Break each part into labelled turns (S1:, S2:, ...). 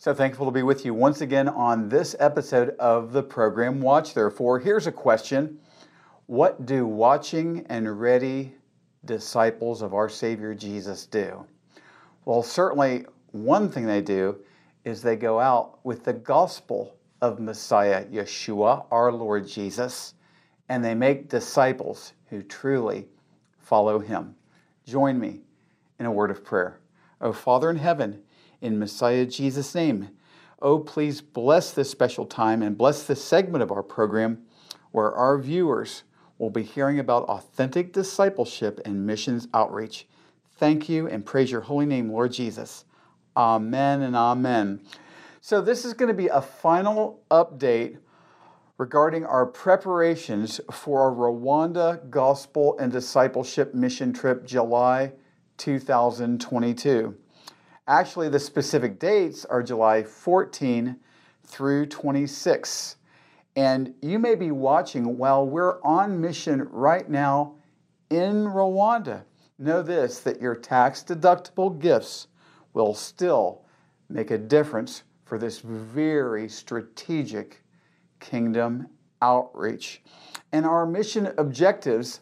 S1: So thankful to be with you once again on this episode of the program Watch Therefore. Here's a question What do watching and ready disciples of our Savior Jesus do? Well, certainly one thing they do is they go out with the gospel of Messiah Yeshua, our Lord Jesus, and they make disciples who truly follow him. Join me in a word of prayer. Oh, Father in heaven, in Messiah Jesus' name. Oh, please bless this special time and bless this segment of our program where our viewers will be hearing about authentic discipleship and missions outreach. Thank you and praise your holy name, Lord Jesus. Amen and amen. So, this is going to be a final update regarding our preparations for our Rwanda Gospel and Discipleship Mission Trip, July 2022. Actually, the specific dates are July 14 through 26. And you may be watching while we're on mission right now in Rwanda. Know this that your tax deductible gifts will still make a difference for this very strategic kingdom outreach. And our mission objectives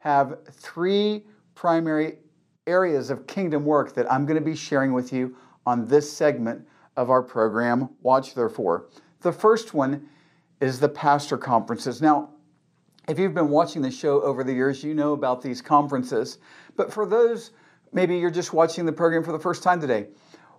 S1: have three primary areas of kingdom work that I'm going to be sharing with you on this segment of our program, Watch Therefore. The first one is the pastor conferences. Now, if you've been watching the show over the years, you know about these conferences. But for those, maybe you're just watching the program for the first time today,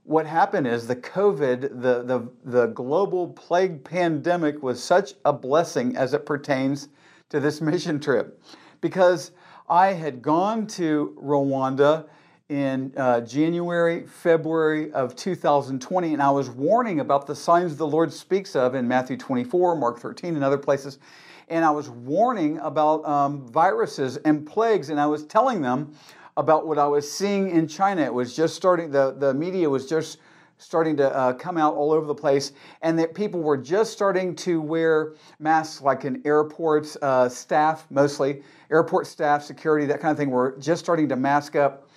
S1: what happened is the COVID, the, the, the global plague pandemic was such a blessing as it pertains to this mission trip. Because I had gone to Rwanda in uh, January, February of 2020, and I was warning about the signs the Lord speaks of in Matthew 24, Mark 13, and other places. And I was warning about um, viruses and plagues, and I was telling them about what I was seeing in China. It was just starting, the, the media was just starting to uh, come out all over the place, and that people were just starting to wear masks, like in airports, uh, staff mostly, airport staff, security, that kind of thing, were just starting to mask up.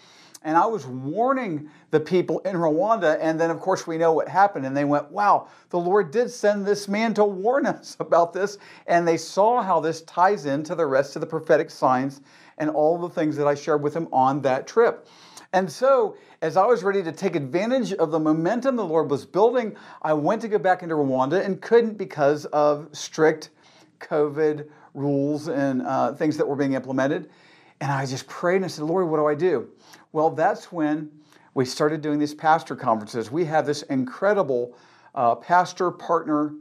S1: And I was warning the people in Rwanda, and then of course we know what happened. And they went, Wow, the Lord did send this man to warn us about this. And they saw how this ties into the rest of the prophetic signs and all the things that I shared with them on that trip. And so, as I was ready to take advantage of the momentum the Lord was building, I went to go back into Rwanda and couldn't because of strict COVID rules and uh, things that were being implemented. And I just prayed and I said, Lord, what do I do? Well, that's when we started doing these pastor conferences. We have this incredible uh, pastor partner.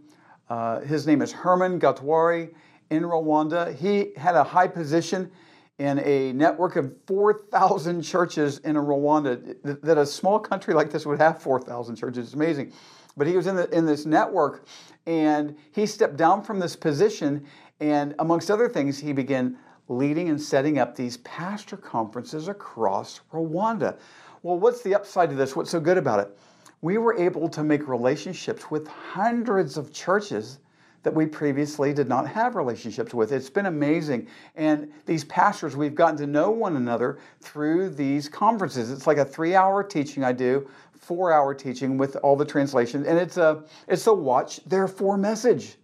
S1: Uh, his name is Herman Gatwari in Rwanda. He had a high position in a network of 4,000 churches in Rwanda, that a small country like this would have 4,000 churches. It's amazing. But he was in, the, in this network and he stepped down from this position. And amongst other things, he began leading and setting up these pastor conferences across Rwanda. Well, what's the upside to this? What's so good about it? We were able to make relationships with hundreds of churches that we previously did not have relationships with. It's been amazing. And these pastors, we've gotten to know one another through these conferences. It's like a three hour teaching I do, four hour teaching with all the translations. And it's a, it's a watch, therefore message.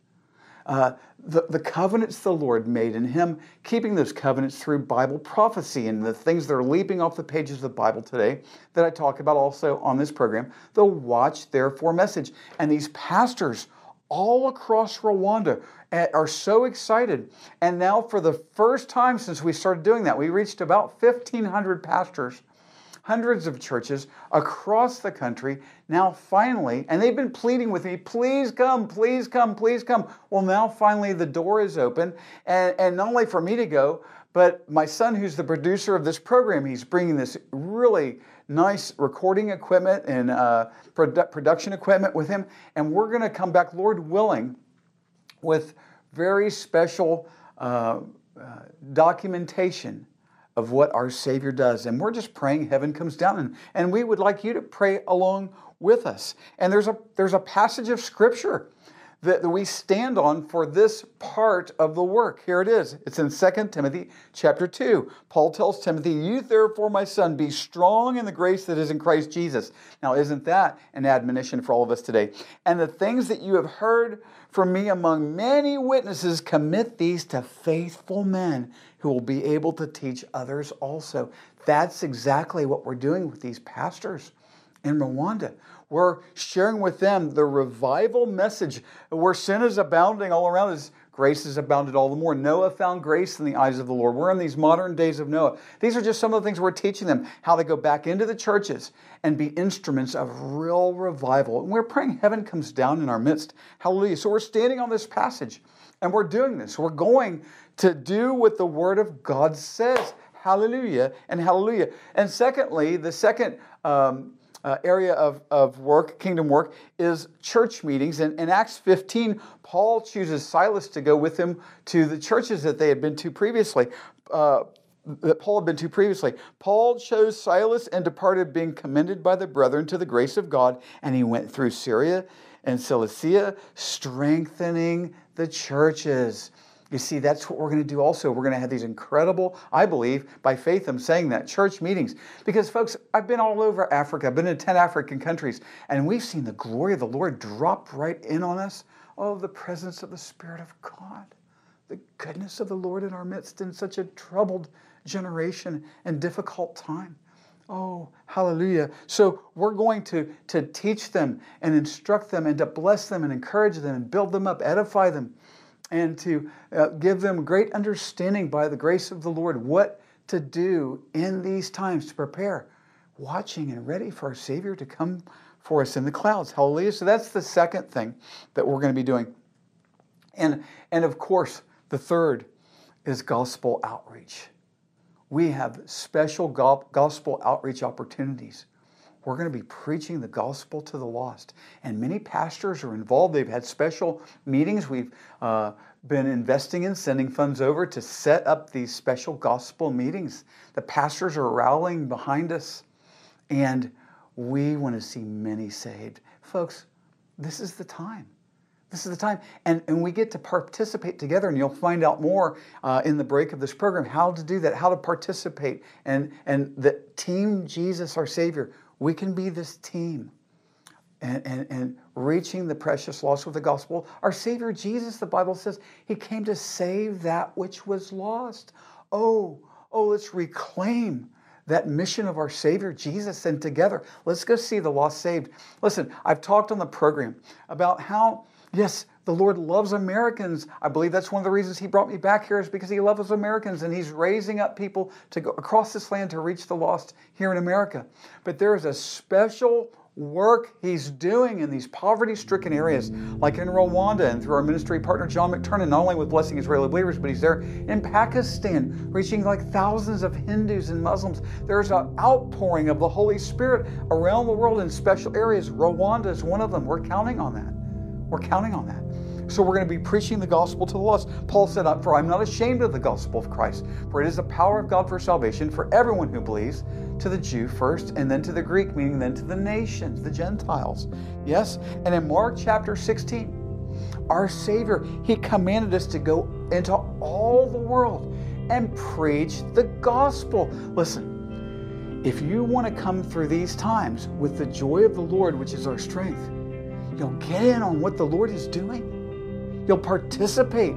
S1: Uh, the, the covenants the Lord made in Him, keeping those covenants through Bible prophecy and the things that are leaping off the pages of the Bible today that I talk about also on this program, the watch, therefore message. And these pastors all across Rwanda eh, are so excited. And now, for the first time since we started doing that, we reached about 1,500 pastors, hundreds of churches across the country. Now, finally, and they've been pleading with me, please come, please come, please come. Well, now finally the door is open. And, and not only for me to go, but my son, who's the producer of this program, he's bringing this really nice recording equipment and uh, produ- production equipment with him. And we're going to come back, Lord willing, with very special uh, uh, documentation of what our Savior does. And we're just praying heaven comes down. And, and we would like you to pray along with us. And there's a, there's a passage of Scripture that we stand on for this part of the work. Here it is. It's in 2 Timothy chapter 2. Paul tells Timothy, You therefore, my son, be strong in the grace that is in Christ Jesus. Now, isn't that an admonition for all of us today? And the things that you have heard from me among many witnesses, commit these to faithful men who will be able to teach others also. That's exactly what we're doing with these pastors in Rwanda. We're sharing with them the revival message where sin is abounding all around us. Grace is abounded all the more. Noah found grace in the eyes of the Lord. We're in these modern days of Noah. These are just some of the things we're teaching them how to go back into the churches and be instruments of real revival. And we're praying heaven comes down in our midst. Hallelujah. So we're standing on this passage and we're doing this. We're going to do what the Word of God says. Hallelujah and hallelujah. And secondly, the second. Um, uh, area of, of work, kingdom work, is church meetings. And in Acts 15, Paul chooses Silas to go with him to the churches that they had been to previously. Uh, that Paul had been to previously. Paul chose Silas and departed, being commended by the brethren to the grace of God, and he went through Syria and Cilicia, strengthening the churches. You see, that's what we're going to do also. We're going to have these incredible, I believe, by faith, I'm saying that, church meetings. Because, folks, I've been all over Africa. I've been in 10 African countries, and we've seen the glory of the Lord drop right in on us. Oh, the presence of the Spirit of God, the goodness of the Lord in our midst in such a troubled generation and difficult time. Oh, hallelujah. So we're going to, to teach them and instruct them and to bless them and encourage them and build them up, edify them and to uh, give them great understanding by the grace of the Lord what to do in these times to prepare, watching and ready for our Savior to come for us in the clouds. Hallelujah. So that's the second thing that we're going to be doing. And, and of course, the third is gospel outreach. We have special gospel outreach opportunities we're going to be preaching the gospel to the lost. And many pastors are involved. They've had special meetings. We've uh, been investing in sending funds over to set up these special gospel meetings. The pastors are rallying behind us, and we want to see many saved. Folks, this is the time. This is the time. And, and we get to participate together, and you'll find out more uh, in the break of this program how to do that, how to participate. And, and the Team Jesus, our Savior, we can be this team and, and, and reaching the precious lost with the gospel. Our Savior Jesus, the Bible says, He came to save that which was lost. Oh, oh, let's reclaim that mission of our Savior Jesus and together. Let's go see the lost saved. Listen, I've talked on the program about how, yes, the Lord loves Americans. I believe that's one of the reasons He brought me back here is because He loves Americans and He's raising up people to go across this land to reach the lost here in America. But there is a special work He's doing in these poverty stricken areas, like in Rwanda and through our ministry partner John McTernan, not only with blessing Israeli believers, but He's there in Pakistan, reaching like thousands of Hindus and Muslims. There's an outpouring of the Holy Spirit around the world in special areas. Rwanda is one of them. We're counting on that. We're counting on that. So we're going to be preaching the gospel to the lost. Paul said, For I'm not ashamed of the gospel of Christ, for it is the power of God for salvation for everyone who believes, to the Jew first, and then to the Greek, meaning then to the nations, the Gentiles. Yes? And in Mark chapter 16, our Savior, He commanded us to go into all the world and preach the gospel. Listen, if you want to come through these times with the joy of the Lord, which is our strength, you'll get in on what the Lord is doing. You'll participate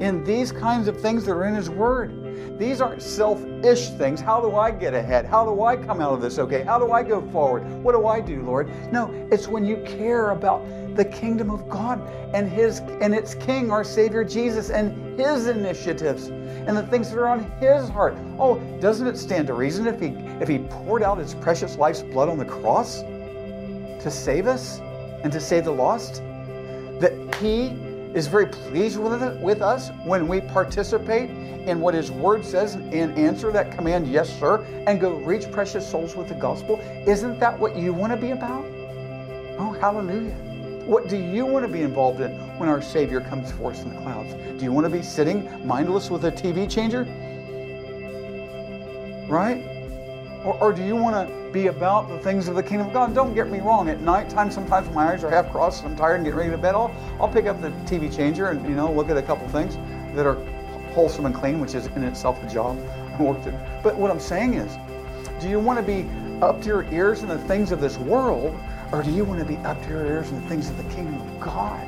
S1: in these kinds of things that are in His Word. These aren't selfish things. How do I get ahead? How do I come out of this okay? How do I go forward? What do I do, Lord? No, it's when you care about the kingdom of God and His and its King, our Savior Jesus, and His initiatives and the things that are on His heart. Oh, doesn't it stand to reason if He if He poured out His precious life's blood on the cross to save us and to save the lost? That He is very pleased with, it, with us when we participate in what His Word says and answer that command, yes, sir, and go reach precious souls with the gospel? Isn't that what you want to be about? Oh, hallelujah. What do you want to be involved in when our Savior comes for us in the clouds? Do you want to be sitting mindless with a TV changer? Right? Or, or do you want to be about the things of the kingdom of God? Don't get me wrong. At nighttime, sometimes my eyes are half crossed I'm tired and getting ready to bed, I'll, I'll pick up the TV changer and you know look at a couple things that are wholesome and clean, which is in itself a job. But what I'm saying is, do you want to be up to your ears in the things of this world, or do you want to be up to your ears in the things of the kingdom of God?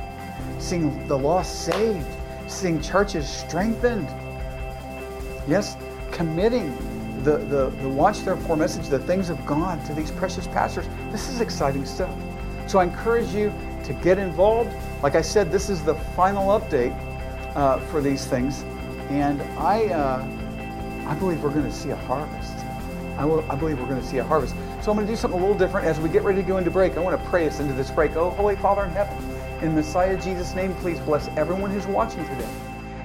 S1: Seeing the lost saved, seeing churches strengthened. Yes, committing the, the, the watch therefore message, the things of God to these precious pastors. This is exciting stuff. So I encourage you to get involved. Like I said, this is the final update uh, for these things. And I, uh, I believe we're going to see a harvest. I, will, I believe we're going to see a harvest. So I'm going to do something a little different as we get ready to go into break. I want to pray us into this break. Oh, Holy Father in heaven, in Messiah Jesus' name, please bless everyone who's watching today.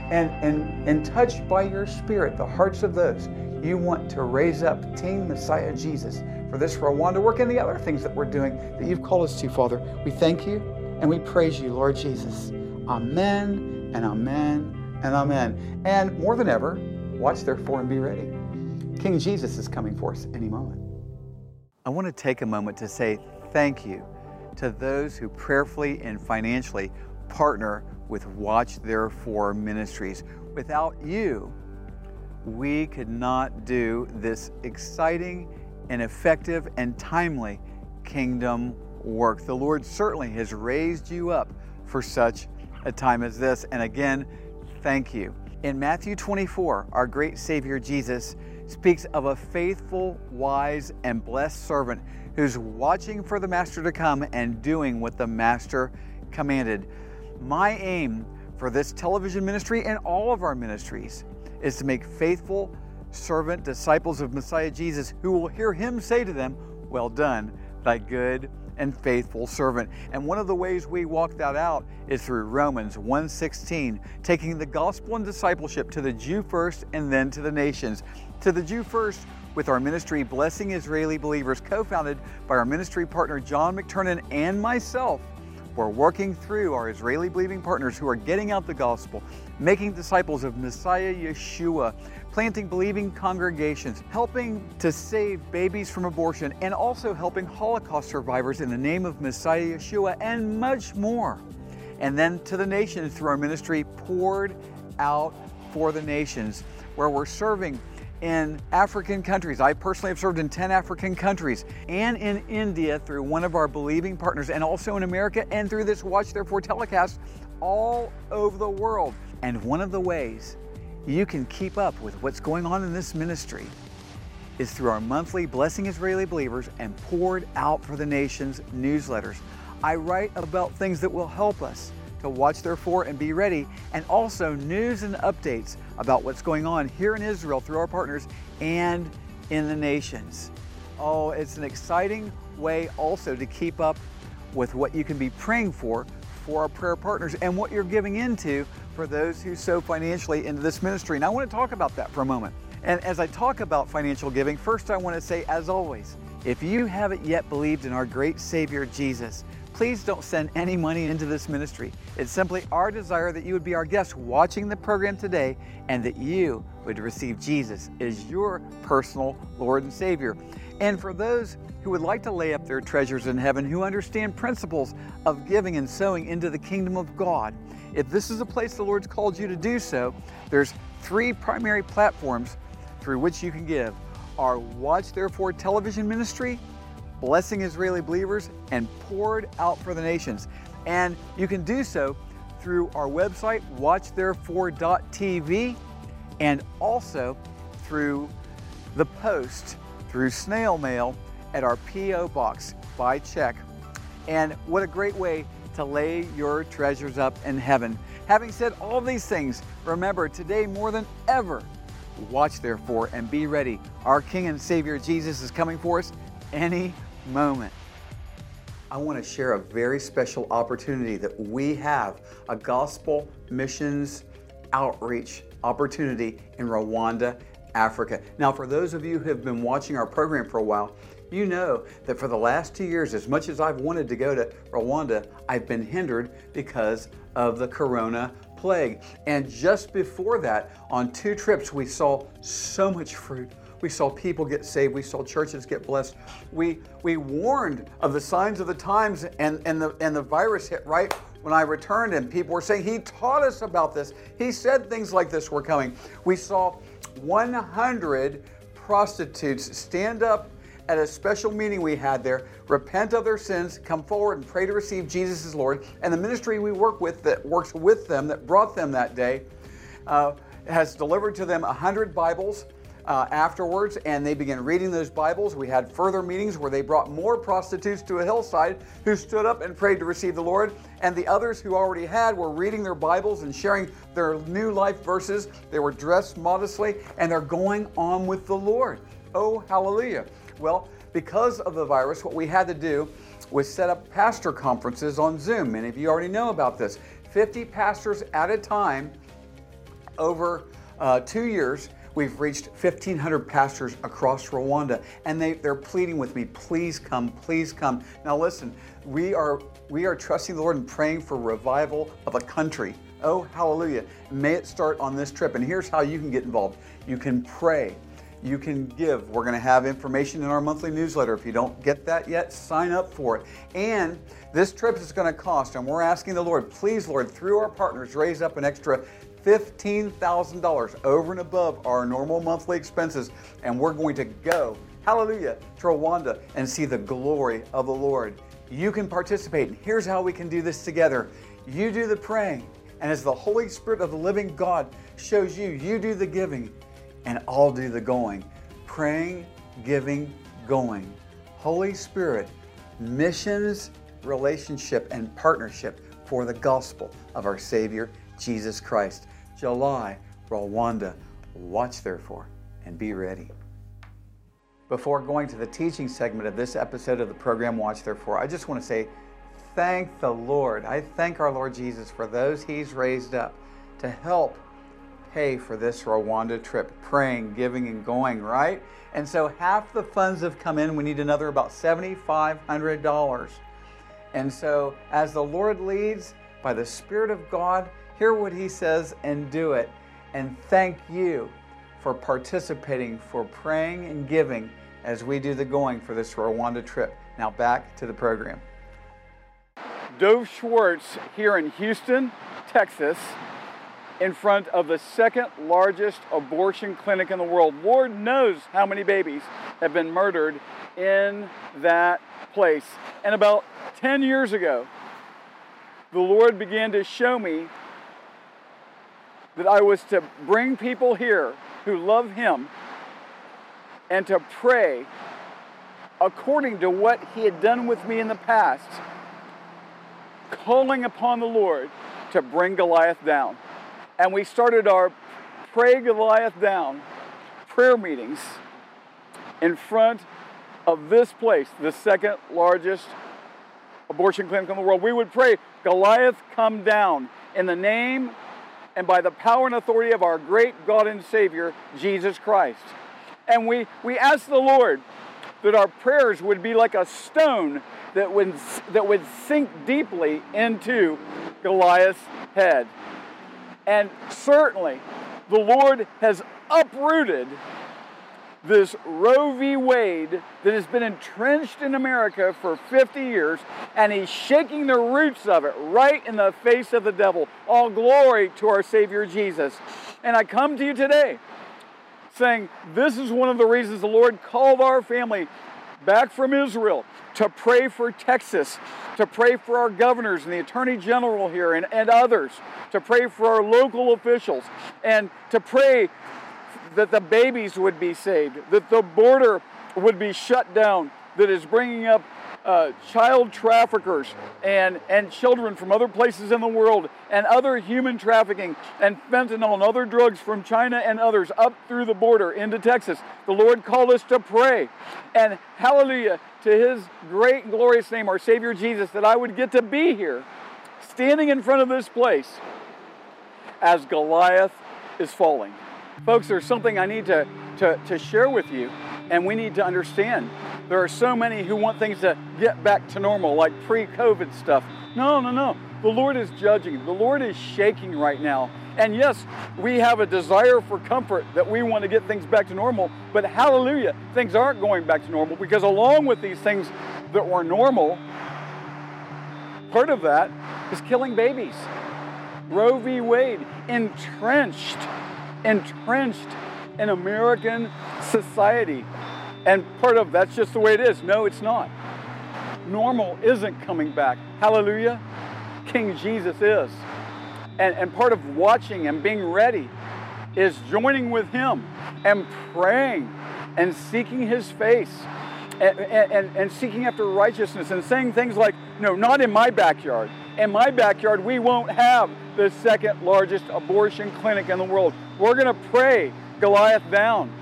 S1: And, and, and touch by your Spirit the hearts of those you want to raise up Team Messiah Jesus for this Rwanda work and the other things that we're doing that you've called us to, Father. We thank you and we praise you, Lord Jesus. Amen and amen and amen. And more than ever, watch therefore and be ready. King Jesus is coming for us any moment. I want to take a moment to say thank you to those who prayerfully and financially partner with Watch Therefore Ministries. Without you, we could not do this exciting and effective and timely kingdom work. The Lord certainly has raised you up for such a time as this. And again, thank you. In Matthew 24, our great Savior Jesus speaks of a faithful, wise, and blessed servant who's watching for the Master to come and doing what the Master commanded. My aim for this television ministry and all of our ministries is to make faithful servant disciples of Messiah Jesus who will hear him say to them, Well done, thy good and faithful servant. And one of the ways we walk that out is through Romans 1:16, taking the gospel and discipleship to the Jew first and then to the nations. To the Jew first with our ministry Blessing Israeli Believers co-founded by our ministry partner John McTernan and myself. We're working through our Israeli believing partners who are getting out the gospel, making disciples of Messiah Yeshua, planting believing congregations, helping to save babies from abortion, and also helping Holocaust survivors in the name of Messiah Yeshua, and much more. And then to the nations through our ministry, poured out for the nations, where we're serving in African countries. I personally have served in 10 African countries and in India through one of our believing partners, and also in America and through this Watch Therefore telecast all over the world. And one of the ways you can keep up with what's going on in this ministry is through our monthly Blessing Israeli Believers and Poured Out for the Nations newsletters. I write about things that will help us to watch therefore and be ready, and also news and updates about what's going on here in Israel through our partners and in the nations. Oh, it's an exciting way also to keep up with what you can be praying for for our prayer partners and what you're giving into for those who sow financially into this ministry. And I want to talk about that for a moment. And as I talk about financial giving, first I want to say, as always, if you haven't yet believed in our great Savior Jesus, please don't send any money into this ministry. It's simply our desire that you would be our guest watching the program today and that you would receive Jesus as your personal Lord and Savior. And for those who would like to lay up their treasures in heaven, who understand principles of giving and sowing into the kingdom of God, if this is a place the Lord's called you to do so, there's three primary platforms through which you can give. Our Watch Therefore television ministry, blessing Israeli believers, and poured out for the nations. And you can do so through our website, watchtherefore.tv, and also through the post, through snail mail at our P.O. box by check. And what a great way to lay your treasures up in heaven. Having said all these things, remember today more than ever, watch therefore and be ready. Our King and Savior Jesus is coming for us any moment. I want to share a very special opportunity that we have a gospel missions outreach opportunity in Rwanda, Africa. Now, for those of you who have been watching our program for a while, you know that for the last two years, as much as I've wanted to go to Rwanda, I've been hindered because of the corona plague. And just before that, on two trips, we saw so much fruit. We saw people get saved. We saw churches get blessed. We, we warned of the signs of the times, and, and, the, and the virus hit right when I returned, and people were saying, He taught us about this. He said things like this were coming. We saw 100 prostitutes stand up at a special meeting we had there, repent of their sins, come forward and pray to receive Jesus as Lord. And the ministry we work with that works with them, that brought them that day, uh, has delivered to them 100 Bibles. Uh, afterwards, and they began reading those Bibles. We had further meetings where they brought more prostitutes to a hillside who stood up and prayed to receive the Lord. And the others who already had were reading their Bibles and sharing their new life verses. They were dressed modestly and they're going on with the Lord. Oh, hallelujah. Well, because of the virus, what we had to do was set up pastor conferences on Zoom. Many of you already know about this. 50 pastors at a time over uh, two years. We've reached 1,500 pastors across Rwanda, and they, they're pleading with me, please come, please come. Now, listen, we are, we are trusting the Lord and praying for revival of a country. Oh, hallelujah. May it start on this trip. And here's how you can get involved you can pray you can give. We're going to have information in our monthly newsletter. If you don't get that yet, sign up for it. And this trip is going to cost, and we're asking the Lord, please, Lord, through our partners, raise up an extra $15,000 over and above our normal monthly expenses. And we're going to go, hallelujah, to Rwanda and see the glory of the Lord. You can participate. And here's how we can do this together you do the praying. And as the Holy Spirit of the living God shows you, you do the giving and I'll do the going. Praying, giving, going. Holy Spirit, missions, relationship, and partnership for the gospel of our Savior, Jesus Christ. July, Rwanda. Watch therefore and be ready. Before going to the teaching segment of this episode of the program Watch Therefore, I just want to say thank the Lord. I thank our Lord Jesus for those He's raised up to help pay for this Rwanda trip, praying, giving, and going, right? And so half the funds have come in. We need another about $7,500. And so, as the Lord leads by the Spirit of God, hear what He says and do it. And thank you for participating, for praying and giving as we do the going for this Rwanda trip. Now, back to the program. Dov Schwartz here in Houston, Texas in front of the second largest abortion clinic in the world. Lord knows how many babies have been murdered in that place. And about 10 years ago, the Lord began to show me that I was to bring people here who love Him and to pray according to what He had done with me in the past, calling upon the Lord to bring Goliath down and we started our Pray Goliath Down prayer meetings in front of this place, the second largest abortion clinic in the world. We would pray, Goliath, come down in the name and by the power and authority of our great God and Savior, Jesus Christ. And we, we asked the Lord that our prayers would be like a stone that would, that would sink deeply into Goliath's head. And certainly, the Lord has uprooted this Roe v. Wade that has been entrenched in America for 50 years, and he's shaking the roots of it right in the face of the devil. All glory to our Savior Jesus. And I come to you today saying, This is one of the reasons the Lord called our family back from Israel to pray for Texas, to pray for our governors and the Attorney General here and, and others, to pray for our local officials, and to pray that the babies would be saved, that the border would be shut down, that is bringing up uh, child traffickers and, and children from other places in the world and other human trafficking and fentanyl and other drugs from China and others up through the border into Texas. The Lord called us to pray. And hallelujah to his great and glorious name, our Savior Jesus, that I would get to be here, standing in front of this place as Goliath is falling. Folks, there's something I need to, to, to share with you, and we need to understand. There are so many who want things to get back to normal, like pre COVID stuff. No, no, no. The Lord is judging, the Lord is shaking right now. And yes, we have a desire for comfort that we want to get things back to normal, but hallelujah, things aren't going back to normal because along with these things that were normal, part of that is killing babies. Roe v. Wade, entrenched, entrenched in American society. And part of that's just the way it is. No, it's not. Normal isn't coming back. Hallelujah. King Jesus is. And, and part of watching and being ready is joining with Him and praying and seeking His face and, and, and seeking after righteousness and saying things like, no, not in my backyard. In my backyard, we won't have the second largest abortion clinic in the world. We're going to pray Goliath down.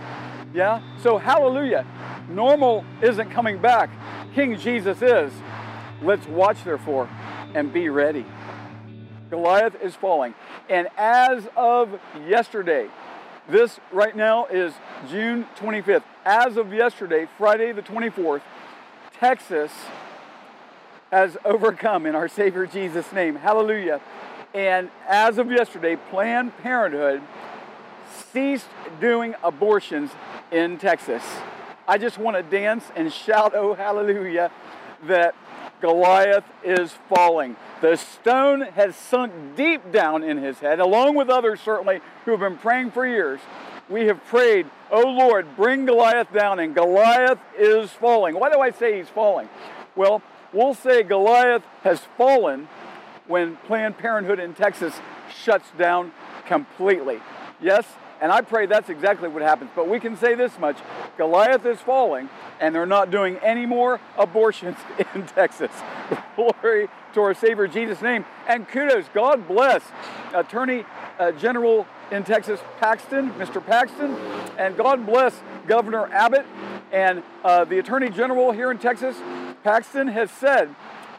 S1: Yeah? So, hallelujah. Normal isn't coming back. King Jesus is. Let's watch, therefore, and be ready. Goliath is falling. And as of yesterday, this right now is June 25th. As of yesterday, Friday the 24th, Texas has overcome in our Savior Jesus' name. Hallelujah. And as of yesterday, Planned Parenthood ceased doing abortions in Texas. I just want to dance and shout, oh, hallelujah, that Goliath is falling. The stone has sunk deep down in his head, along with others certainly who have been praying for years. We have prayed, oh Lord, bring Goliath down, and Goliath is falling. Why do I say he's falling? Well, we'll say Goliath has fallen when Planned Parenthood in Texas shuts down completely. Yes, and I pray that's exactly what happens. But we can say this much Goliath is falling, and they're not doing any more abortions in Texas. Glory to our Savior Jesus' name. And kudos, God bless Attorney uh, General in Texas, Paxton, Mr. Paxton, and God bless Governor Abbott and uh, the Attorney General here in Texas. Paxton has said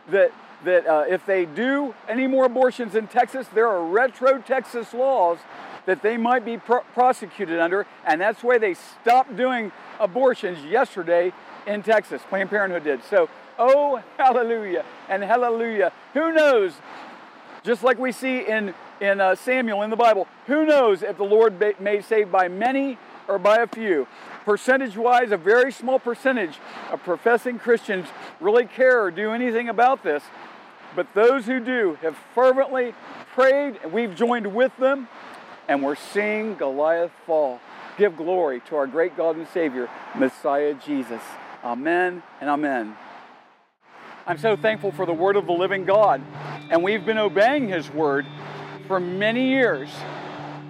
S1: that that uh, if they do any more abortions in Texas, there are retro Texas laws that they might be prosecuted under, and that's why they stopped doing abortions yesterday in Texas. Planned Parenthood did. So, oh, hallelujah and hallelujah. Who knows? Just like we see in, in uh, Samuel in the Bible, who knows if the Lord may save by many or by a few? Percentage wise, a very small percentage of professing Christians really care or do anything about this. But those who do have fervently prayed, and we've joined with them and we're seeing Goliath fall. Give glory to our great God and Savior, Messiah Jesus. Amen and amen. I'm so thankful for the word of the living God, and we've been obeying his word for many years.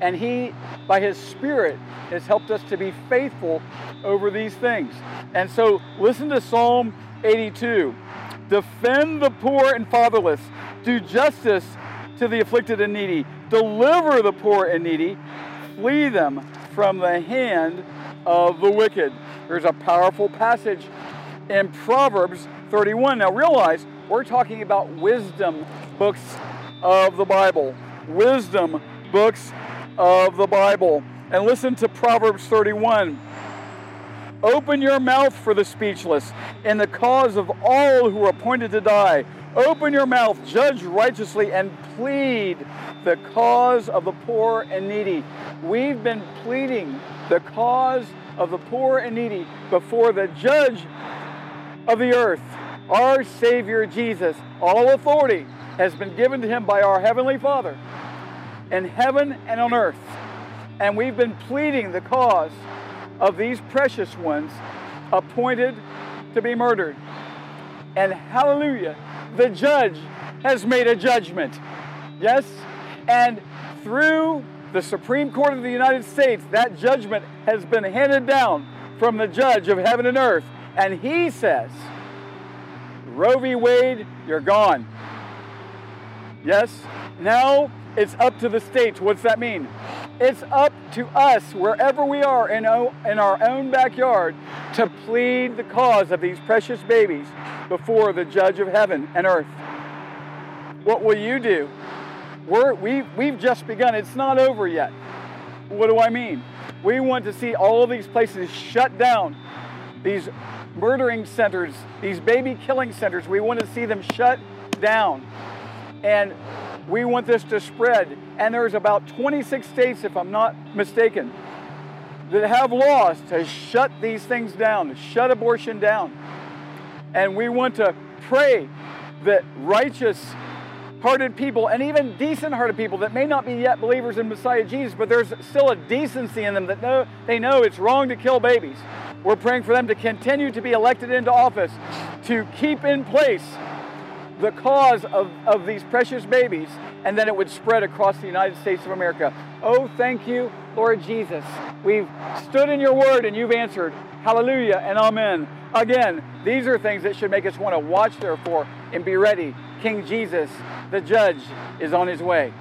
S1: And he, by his Spirit, has helped us to be faithful over these things. And so listen to Psalm 82 Defend the poor and fatherless, do justice to the afflicted and needy. Deliver the poor and needy. Flee them from the hand of the wicked. There's a powerful passage in Proverbs 31. Now realize we're talking about wisdom books of the Bible. Wisdom books of the Bible. And listen to Proverbs 31. Open your mouth for the speechless in the cause of all who are appointed to die. Open your mouth, judge righteously, and plead the cause of the poor and needy. We've been pleading the cause of the poor and needy before the judge of the earth, our Savior Jesus. All authority has been given to him by our Heavenly Father in heaven and on earth. And we've been pleading the cause of these precious ones appointed to be murdered. And hallelujah, the judge has made a judgment. Yes? And through the Supreme Court of the United States, that judgment has been handed down from the judge of heaven and earth. And he says, Roe v. Wade, you're gone. Yes? Now it's up to the states. What's that mean? It's up to us, wherever we are in, in our own backyard, to plead the cause of these precious babies before the judge of heaven and earth. What will you do? We're, we, we've just begun. It's not over yet. What do I mean? We want to see all of these places shut down, these murdering centers, these baby killing centers. We want to see them shut down. And we want this to spread. And there's about 26 states, if I'm not mistaken, that have laws to shut these things down, to shut abortion down. And we want to pray that righteous hearted people and even decent hearted people that may not be yet believers in Messiah Jesus, but there's still a decency in them that know they know it's wrong to kill babies. We're praying for them to continue to be elected into office, to keep in place the cause of, of these precious babies, and then it would spread across the United States of America. Oh, thank you, Lord Jesus. We've stood in your word and you've answered. Hallelujah and amen. Again, these are things that should make us want to watch, therefore, and be ready. King Jesus, the judge, is on his way.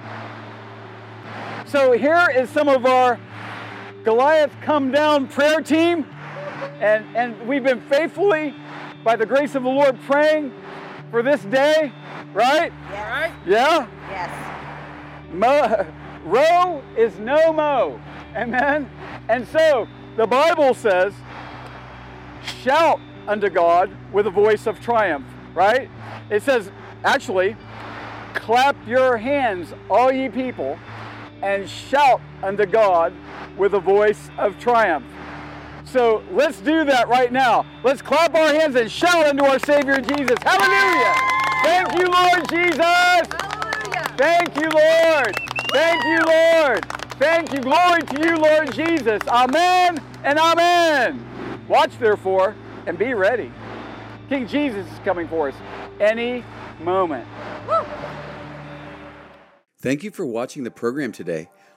S1: So here is some of our Goliath come down prayer team. And, and we've been faithfully, by the grace of the Lord, praying for this day, right?
S2: Yes. Right?
S1: Yeah?
S2: Yes.
S1: Mo, Roe is no mo. Amen? And so the Bible says, shout unto God with a voice of triumph, right? It says, actually, clap your hands, all ye people, and shout unto God with a voice of triumph. So let's do that right now. Let's clap our hands and shout unto our Savior Jesus. Hallelujah! Thank you, Lord Jesus!
S2: Hallelujah.
S1: Thank you, Lord! Thank you, Lord! Thank you. Glory to you, Lord Jesus. Amen and amen. Watch, therefore, and be ready. King Jesus is coming for us any moment.
S3: Thank you for watching the program today.